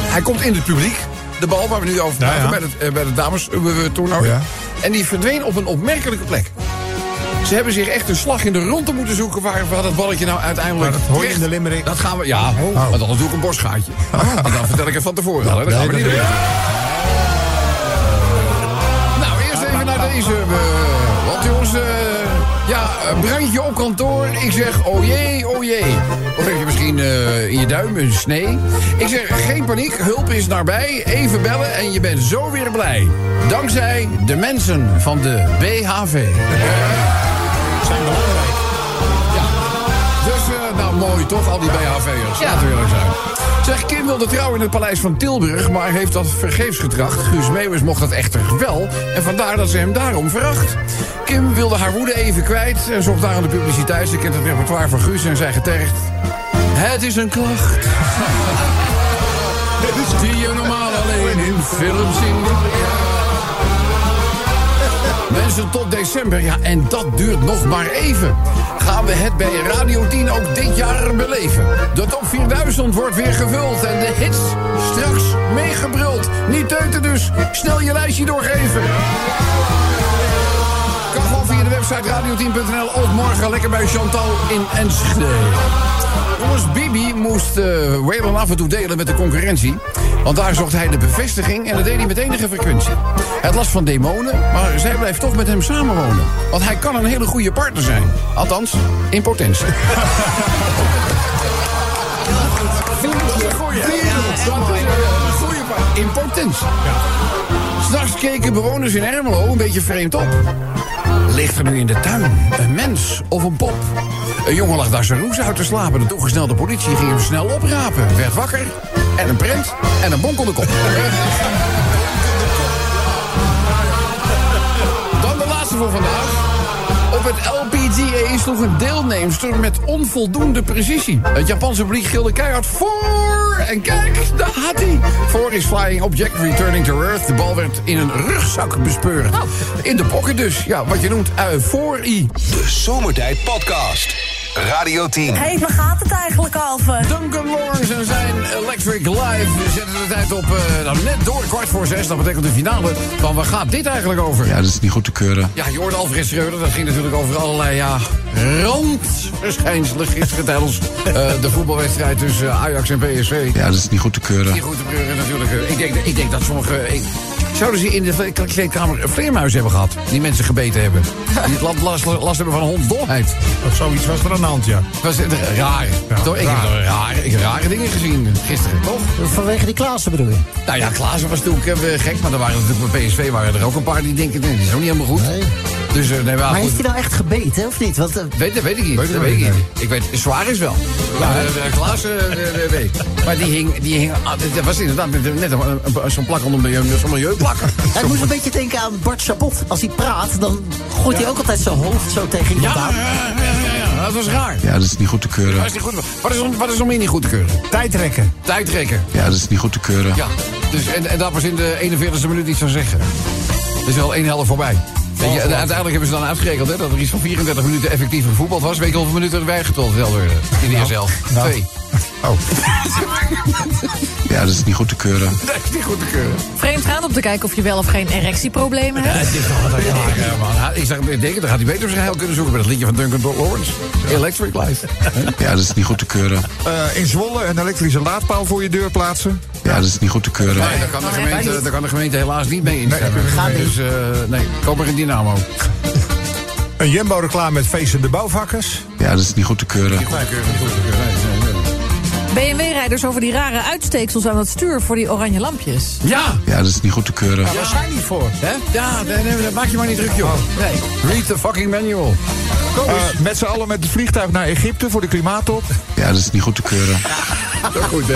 hij komt in het publiek. De bal waar we nu over praten, Ja, ja. bij, het, bij de dames toernooi. Ja. En die verdween op een opmerkelijke plek. Ze hebben zich echt een slag in de ronde moeten zoeken... waar, waar dat balletje nou uiteindelijk... Maar dat hoor je in de limerick. Dat gaan we, ja, Oh. maar doe ik een borstgaatje. En dan vertel ik het van tevoren al. hè. Dat gaan we niet doen. Nou, eerst even naar deze. eh, want jongens, eh, brandje op kantoor. Ik zeg, oh jee, oh jee. Of heb je misschien eh, in je duim een snee? Ik zeg, geen paniek, hulp is nabij. Even bellen en je bent zo weer blij. Dankzij de mensen van de BHV. Zijn belangrijk. Dus, eh, nou mooi toch, al die BHV'ers. Ja. Laten we eerlijk zijn. Zeg, Kim wilde trouwen in het paleis van Tilburg, maar heeft dat vergeefs getracht. Guus Meeuwis mocht dat echter wel. En vandaar dat ze hem daarom veracht. Kim wilde haar woede even kwijt en zocht daar aan de publiciteit. Ze kent het repertoire van Guus en zei getergd... Het is een klacht. Die je normaal alleen in films zingt. Mensen tot december, ja, en dat duurt nog maar even. Gaan we het bij Radio 10 ook dit jaar beleven? De top 4000 wordt weer gevuld en de hits straks meegebruld. Niet teuten dus, snel je lijstje doorgeven. Website radio10.nl of morgen lekker bij Chantal in Enschede. Jongens, Bibi moest eh Waylon af en toe delen met de concurrentie. Want daar zocht hij de bevestiging en dat deed hij met enige frequentie. Had last van demonen, maar zij blijft toch met hem samenwonen. Want hij kan een hele goede partner zijn. Althans, in potentie. Goeie, goede partner. In potentie. S'nachts keken bewoners in Ermelo een beetje vreemd op. Ligt er nu in de tuin een mens of een pop? Een jongen lag daar zijn roes uit te slapen. De toegesnelde politie ging hem snel oprapen. Werd wakker en een prent en een bonk op de kop. Dan de laatste voor vandaag. Op het LPGA sloeg een deelnemster met onvoldoende precisie. Het Japanse publiek gilde keihard voor. En kijk, daar had hij. Voor is Flying Object Returning to Earth. De bal werd in een rugzak bespeurd. In de pocket dus. Ja, wat je noemt euforie. De Zomertijd Podcast. Radio 10. Hé, waar gaat het eigenlijk over? Duncan Lawrence en zijn Electric Live We zetten de tijd op eh, nou, net door kwart voor zes. Dat betekent de finale. Van waar gaat dit eigenlijk over? Ja, dat is niet goed te keuren. Ja, je hoorde Alfred Schreuder. Dat ging natuurlijk over allerlei ja, randverschijnselen gisteren tijdens eh, de voetbalwedstrijd tussen Ajax en PSV. Ja, dat is niet goed te keuren. Niet goed te keuren natuurlijk. Ik denk, ik denk dat sommige... ik- zouden ze in de kleedkamer een vleermuis hebben gehad? Die mensen gebeten hebben. Die het last, last, last hebben van hondsdolheid. Of zoiets was er aan de hand, ja. Was het raar. toch? Ik heb raar. toch rare, ik heb rare dingen gezien gisteren, toch? Vanwege die Klaassen bedoel je? Nou ja, Klaassen was natuurlijk eh, gek, maar er waren natuurlijk bij PSV waren er ook een paar die denken, nee, is ook niet helemaal goed. Nee. Dus eh, nee, maar, heeft hij nou echt gebeten, of niet? Want, eh, Weet, dat weet ik niet. Weet ik dat weet ik nee. niet. Ik weet, zwaar is wel. Ja, eh, weet. Maar die hing, die hing, ah, dat was inderdaad net, zo'n plak onder milieu, zo'n milieuplakker. hij moest een beetje denken aan Bart Chabot. Als hij praat, dan gooit hij ook altijd zijn hoofd zo tegen iemand Ja, aan. ja, ja, ja, ja, dat was raar. Ja, dat is niet goed te Dat keuren. is niet goed. Wat is, om- wat is nog meer niet goed te keuren? Tijdrekken. Tijdrekken. Ja, dat is niet goed te keuren. Ja, dus, en, en daar was in de 41e minuut iets van zeggen. Er is al één helft voorbij. Weet je, en uiteindelijk hebben ze dan uitgerekend hè, dat er iets van 34 minuten effectief gevoetbald was. Weet je hoeveel minuten er bijgeteld wel werden in de eerste helft? Twee. Oh. Ja, dat is niet goed te keuren. Dat is niet goed te keuren. Vreemd gaan om te kijken of je wel of geen erectieproblemen Ja, hebt. het is toch wat ja, ja, man. Ja, Ik, zeg, dan gaat hij beter zijn heil kunnen zoeken bij dat liedje van Duncan Lawrence. Electric Light. Ja, dat is niet goed te keuren. Eh, in Zwolle een elektrische laadpaal voor je deur plaatsen. Ja, dat is niet goed te keuren. Nee, daar kan, de gemeente, daar kan de gemeente helaas niet mee instemmen. Niet. dus eh, nee, koop maar een dynamo. Een Jumbo-reclame met feestende bouwvakkers. Ja, dat is niet goed te keuren. Nee, niet goed te keuren. BMW-rijders over die rare uitsteeksels aan het stuur voor die oranje lampjes. Ja! Ja, dat is niet goed te keuren. Daar zijn niet voor. Hè? Ja, nee, nee, nee, maak je maar niet druk, joh. Nee, read the fucking manual. Eh, met z'n allen met het vliegtuig naar Egypte voor de klimaattop. Ja, dat is niet goed te keuren. Dat is ook goed, hè?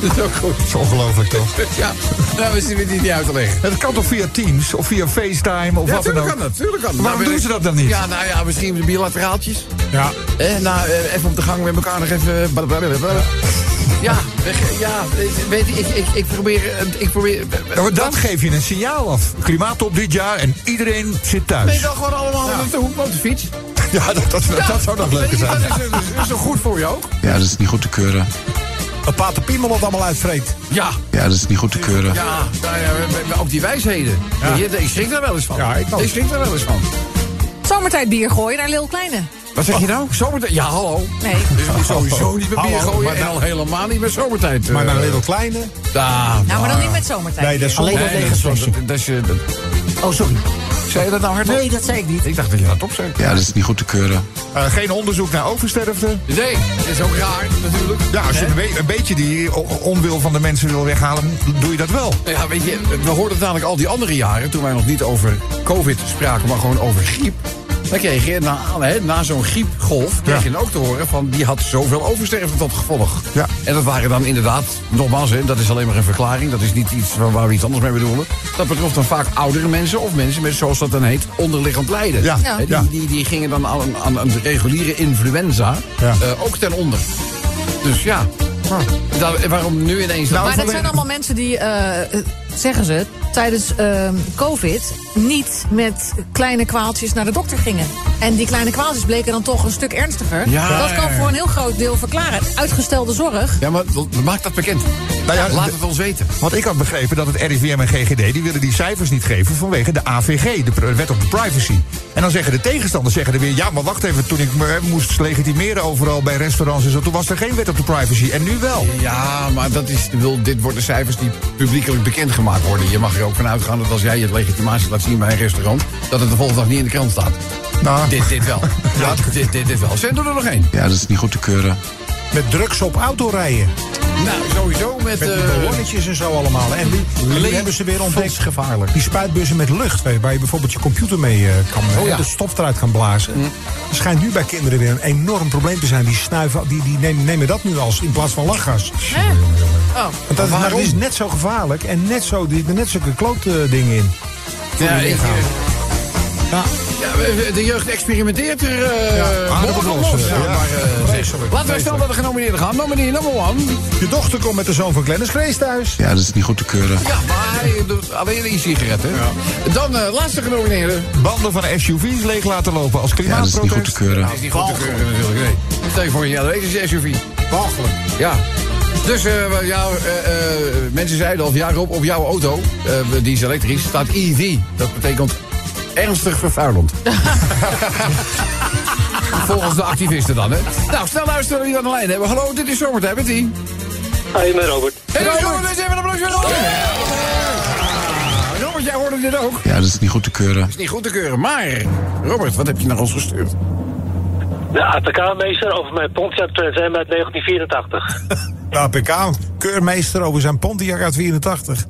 Dat is ook goed. Dat is ongelooflijk toch? Ja, nou, we zitten het niet uit te leggen. Het kan toch via Teams of via FaceTime of Ja, wat dan ook? kan dat, tuurlijk kan dat. Waarom Nou, doen ze dat dan niet? Ja, nou ja, misschien bilateraaltjes. Ja. Eh, nou, eh, even op de gang met elkaar nog even... blablabla. Ja, ja, eh, weet je, ik, ik, ik probeer... eh, Ik probeer Ja, maar dan geef je een signaal af. Klimaattop dit jaar en iedereen zit thuis. Nee, dan gewoon allemaal met de hoek op de fiets. Ja, dat, dat, dat zou nog leuker zijn. Ja, dat is, toch goed voor je ook? Ja, dat is niet goed te keuren. Dat Pater Piemel het allemaal uitvreet. Ja. Ja, dat is niet goed te keuren. Ja, nou ja, ook die wijsheden. Je, Ik schrik daar wel eens van. Ja, ik ook. schrik daar wel eens van. Zomertijd bier gooien naar Lil Kleine. Wat zeg je nou? Zomertijd? Ja, hallo. Nee. Dus je moet sowieso niet met bier Hallo, gooien maar en dan- al helemaal niet met zomertijd. Maar eh, naar Little Kleine. daar, Nou, maar dan niet met zomertijd. Nee, dat is Alleen dat Nee, dat is- dat- Oh, sorry. Zei je dat nou hardop? Nee, dat zei ik niet. Ik dacht dat je dat op zei. Ja, dat is niet goed te keuren. Eh, geen onderzoek naar oversterfte. Nee, dat is ook raar natuurlijk. Ja, als je een, be- een beetje die onwil van de mensen wil weghalen, doe je dat wel. Ja, weet je, we hoorden namelijk al die andere jaren... toen wij nog niet over covid spraken, maar gewoon over griep... dan kreeg je na, hè, na zo'n griepgolf kreeg je dan ook te horen... van die had zoveel oversterfte tot gevolg. Ja. En dat waren dan inderdaad, nogmaals, hè, dat is alleen maar een verklaring... dat is niet iets waar, waar we iets anders mee bedoelen. Dat betrof dan vaak oudere mensen of mensen met, zoals dat dan heet... onderliggend lijden. Ja. Die, die, die gingen dan aan, aan een reguliere influenza Ja. eh, ook ten onder. Dus ja, daar- waarom nu ineens... dat- Maar dat zijn allemaal mensen die, eh, zeggen ze, tijdens ehm, COVID niet met kleine kwaaltjes naar de dokter gingen. En die kleine kwaaltjes bleken dan toch een stuk ernstiger. Ja, dat kan voor een heel groot deel verklaren. Uitgestelde zorg. Ja, maar maak dat bekend. Nou ja, Laat het ons weten. Want ik had begrepen dat het RIVM en GGD... die willen die cijfers niet geven vanwege de AVG, de wet op de privacy. En dan zeggen de tegenstanders zeggen er weer... ja, maar wacht even, toen ik me moest legitimeren overal bij restaurants... en zo, toen was er geen wet op de privacy. En nu wel. Ja, maar dat is, wil, dit worden cijfers die publiekelijk bekendgemaakt worden. Je mag er ook van uitgaan dat als jij je legitimatie laat zien bij een restaurant... dat het de volgende dag niet in de krant staat. Nou, Dit, dit wel. Ja, dit, dit, dit wel. Zend er nog één. Ja, dat is niet goed te keuren. Met drugs op autorijden. Nou, sowieso met... Met die eh, ballonnetjes en zo allemaal. En die, hebben ze weer ontdekt. gevaarlijk. Die spuitbussen met lucht, weet waar je bijvoorbeeld je computer mee eh, kan, Oh ja. de stof eruit kan blazen. Er schijnt nu bij kinderen weer een enorm probleem te zijn. Die snuiven, die, die nemen, nemen dat nu als in plaats van lachgas. Hè? Oh. Want dat, maar dat is net zo gevaarlijk en net, zo, die, net zulke klote dingen in. Ja, ik, ja, we- de jeugd experimenteert er uh, Ja, los, los. ja. Ja, maar, eh, Vreselijk, laten we snel naar de genomineerden gaan. Nomineer number one. Je dochter komt met de zoon van Glennis Grace thuis. Ja, dat is niet goed te keuren. Ja, maar hij doet alleen een e-sigaret, hè? Dan eh laatste genomineerde. banden van SUV's leeg laten lopen als Ja, dat is niet goed te klimaatprotest. keuren. Dat is niet goed te keuren natuurlijk, nee. Stel je voor, ja, dat is een SUV. Walgelijk. Ja. Dus eh, ja, eh, eh, mensen zeiden al, ja Rob, op jouw auto, eh, die is elektrisch, staat EV. Dat betekent ernstig vervuilend. Volgens de activisten dan, hè. Nou, snel luisteren wie we aan de lijn hebben. Hallo, dit is Zomertijd met die. Hi, met Robert. Hey, Robert, we zijn een applaus voor Robert. Robert, jij hoorde dit ook. Ja, dat is niet goed te keuren. is niet goed te keuren, maar... Robert, wat heb je naar ons gestuurd? De APK-meester over mijn Pontiac Am uit 1984. De APK, keurmeester over zijn Pontiac uit 84.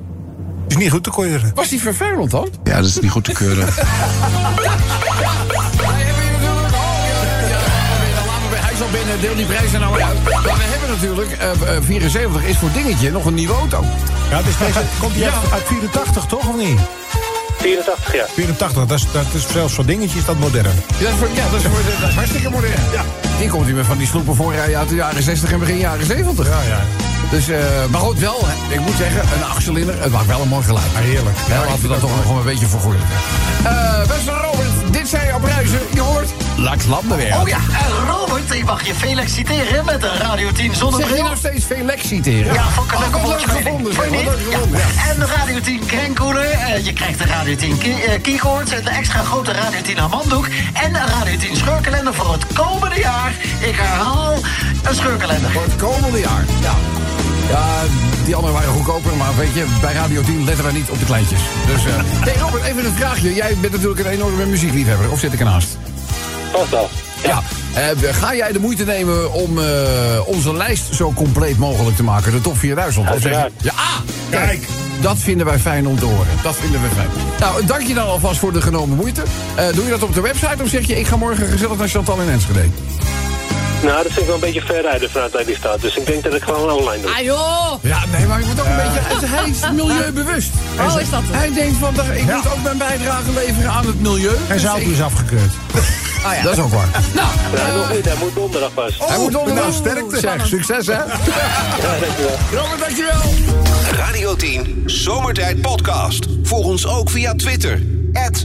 Is niet goed te keuren. Was die vervuilend dan? Ja, dat is niet goed te keuren. Hij ja, ja, ja. Hij is binnen, deel die prijzen nou uit. Maar we hebben natuurlijk... eh, eh, 74 is voor Dingetje nog een nieuwe auto. Ja, dus deze, komt die uit, uit 84 toch of niet? 84 jaar. 84, dat is, dat is zelfs voor dingetjes dat modern. Ja, dat is, voor, ja, dat is, voor, dat is hartstikke modern. Ja. Die komt hier met van die sloepen voorrijden uit de jaren 60 en begin jaren 70. Ja, ja. Dus, eh, maar goed, wel, hè, ik moet zeggen, een achtcilinder, het maakt wel een mooi geluid. heerlijk. Ja, laten we dat toch nog een beetje vergoeden. Eh beste Robert, dit zijn jouw prijzen. Je hoort Lax Landen weer. Oh ja, en Robert, ik mag je feliciteren met een Radio 10 Zeg je zonnebril. nou steeds lex citeren? Ja, vond ik een Oh, leuk gevonden. Zeg, leuk Ja. gevonden, ja. En de Radio 10 krankkoeler. Eh, je krijgt de Radio 10 key- eh, keycord, een extra grote Radio 10 handdoek... en een Radio 10 scheurkalender voor het komende jaar. Ik herhaal, een scheurkalender. Voor het komende jaar. Ja. Ja, die anderen waren goedkoper, maar weet je, bij Radio 10 letten wij niet op de kleintjes. Dus, eh hey Robert, even een vraagje. Jij bent natuurlijk een enorme muziekliefhebber, of zit ik ernaast? Vast al. Ja. Eh, ga jij de moeite nemen om eh, onze lijst zo compleet mogelijk te maken? De top 4000? Of zeg. Ja, ah, kijk. Dat vinden wij fijn om te horen. Dat vinden we fijn. Nou, dank je dan alvast voor de genomen moeite. Eh, doe je dat op de website of zeg je... ik ga morgen gezellig naar Chantal in Enschede? Nou, dat vind ik wel een beetje ver rijden vanuit waar die staat. Dus ik denk dat ik gewoon online doe. Ah joh! Ja, nee, maar ik moet ook een beetje... Hij is milieubewust. Oh, is dat het? Hij denkt van, ik Ja. moet ook mijn bijdrage leveren aan het milieu. En zijn Dus auto is afgekeurd. Ah, ja. Dat is ook waar. Nou, Nee, nog niet. Hij moet donderdag pas. hij moet onderweg. nou, sterkte. Zeg, succes hè. Ja, dankjewel. Robert, dankjewel. Radio 10 Zomertijd Podcast. Volg ons ook via Twitter.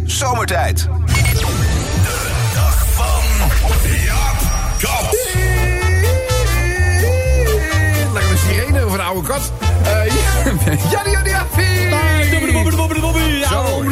Zomertijd. Oude kat. Eh Zo.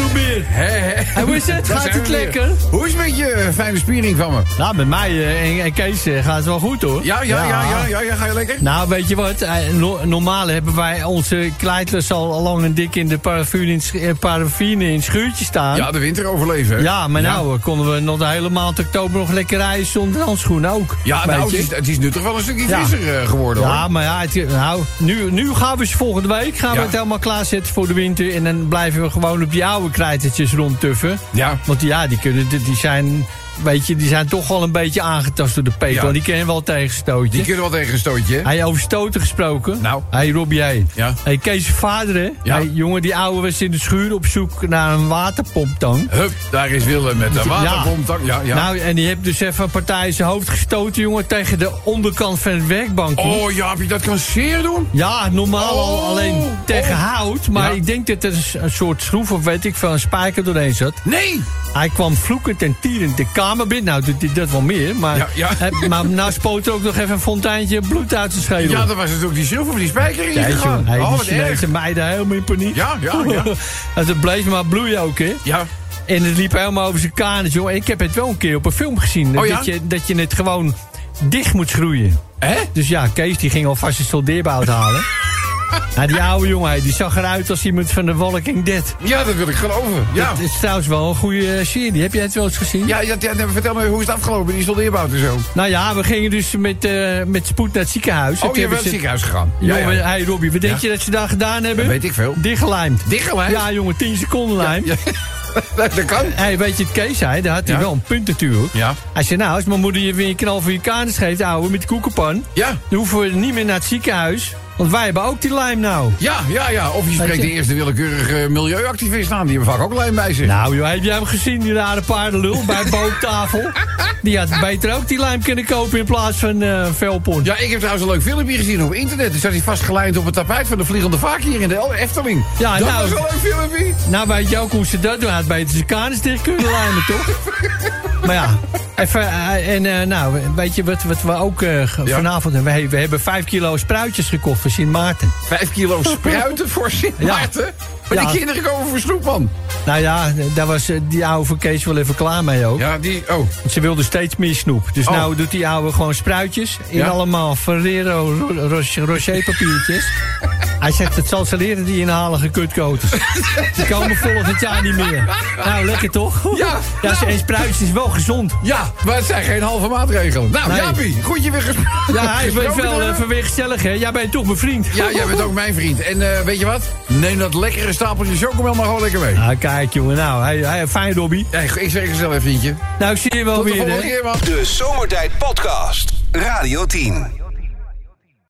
Hè, hè. Hoe is het? Gaat het lekker? Hoe is het met je fijne spiering van me? Nou, met mij eh, en, en Kees eh, gaat het wel goed hoor. Ja, ja, ja, ja, ja, ja ga je lekker? Nou, weet je wat? Eh, no- normaal hebben wij onze kleitlers al, lang en dik in de paraffine in, eh, schuurtje staan. Ja, de winter overleven. Ja, maar nou eh, konden we nog de hele maand oktober nog lekker rijden zonder handschoenen ook. Ja, nou, het is, het is nu toch wel een stukje frisser eh, geworden hoor. Ja, maar ja, het- nou, nu, nu gaan we ze volgende week gaan Ja. we het helemaal klaarzetten voor de winter. En dan blijven we gewoon op die oude krijtertjes rondtuffen. Ja. Want ja, die, kunnen, die zijn, weet je, die zijn toch wel een beetje aangetast door de petrol. Ja. Die kennen wel tegenstootje. Die kunnen wel tegen een stootje. hè? Hij over stoten gesproken. Nou. Hey Robbie, hey. Ja. Hey, Kees' vader, hè? Ja. Hey, jongen, die ouwe was in de schuur op zoek naar een waterpomptang. Hup, daar is Willem met de Ja. waterpomp. Ja, ja. Nou, en die heeft dus even een partij in zijn hoofd gestoten, jongen, tegen de onderkant van het werkbankje. oh, Jaapie, dat kan zeer doen. Ja, normaal al Oh. alleen tegen Oh. hout. Maar Ja. ik denk dat er een soort schroef of weet ik van een spijker doorheen zat. Nee! Hij kwam vloekend en tierend de kamer binnen. Nou, hij dat wel meer. Maar, Ja, ja. Maar nou spoot er ook nog even een fonteintje bloed uit zijn schedel. Ja, dan was ook die of die spijker in Kijk, gegaan. hey, oh, die. Chinese meiden helemaal in paniek. Ja, ja, ja. En het bleef maar bloeien ook, hè. Ja. En het liep helemaal over zijn kanus, jongen. Ik heb het wel een keer op een film gezien. Oh ja? dat, je, dat je het gewoon dicht moet schroeien. Hè? Dus ja, Kees die ging alvast een soldeerbout halen. nou, die oude jongen, die zag eruit als iemand van de Walking Dead. Ja, dat wil ik geloven. Ja. Het is trouwens wel een goede eh, serie. Heb jij het wel eens gezien? Ja, ja, ja, vertel me, hoe is het afgelopen? Die soldeerbouw en zo. Nou ja, we gingen dus met, eh, met spoed naar het ziekenhuis. Oh, je bent naar het ziekenhuis gegaan. Ja, Jongen, ja. hey Robbie, wat denk Ja. je dat ze daar gedaan hebben? Dat weet ik veel. Dichtgelijmd. Dichtgelijmd? Ja, jongen, 10 seconden lijm. Ja, dat kan. Hey, weet je, het Kees zei, daar had hij Ja. wel een punt natuurlijk. Ja. Hij zei, nou, als mijn moeder je weer een knal voor je kanus geeft, ouwe, met de koekenpan... Ja. dan hoeven we niet meer naar het ziekenhuis. Want wij hebben ook die lijm nou. Ja, ja, ja. Of je spreekt je- de eerste willekeurige milieuactivist aan. Die hebben vaak ook lijm bij zich. Nou joh, heb jij hem gezien, die rare paardenlul, bij bootafel? Die had beter ook die lijm kunnen kopen in plaats van eh velpon. Ja, ik heb trouwens een leuk filmpje gezien op internet. Dus zat hij vastgelijnd op het tapijt van de vliegende vaak hier in de El- Efteling. Ja, dat nou- was een leuk filmpje. Nou weet je ook hoe ze dat doen. Hij had beter zijn kanus dicht kunnen lijmen, toch? maar ja, even, eh, en eh, nou, weet je wat, wat we ook eh, vanavond hebben? We, we hebben vijf kilo spruitjes gekocht voor Sint Maarten. Vijf kilo spruiten voor Sint. Maarten. Maar Ja. die kinderen komen voor snoep, man. Nou ja, daar was die oude van Kees wel even klaar mee ook. Ja, die... Oh. Want Ze wilde steeds meer snoep. Dus Oh. nou doet die oude gewoon spruitjes. In allemaal Ferrero Ro- Rocher Rocher papiertjes. Hij zegt, het zal ze leren die inhalige kutkoters. Die komen volgend jaar niet meer. Nou, lekker toch? Ja, ja nou. en spruitjes is wel gezond. Ja, maar het zijn geen halve maatregelen. Nou, Nee. Jaapie, goed je weer gesproken. Ja, hij is wel even weer gezellig, hè? Jij bent toch mijn vriend. Ja, jij bent ook mijn vriend. En eh, weet je wat? Neem dat lekkere stapeltje chocomel maar gewoon lekker mee. Ah, kijk, jongen. Nou, hij, hij, fijn. Ja, ik zeg gezellig, vriendje. Nou, ik zie je wel Tot de weer, volgende hè? keer, man. De Zomertijd Podcast. Radio 10.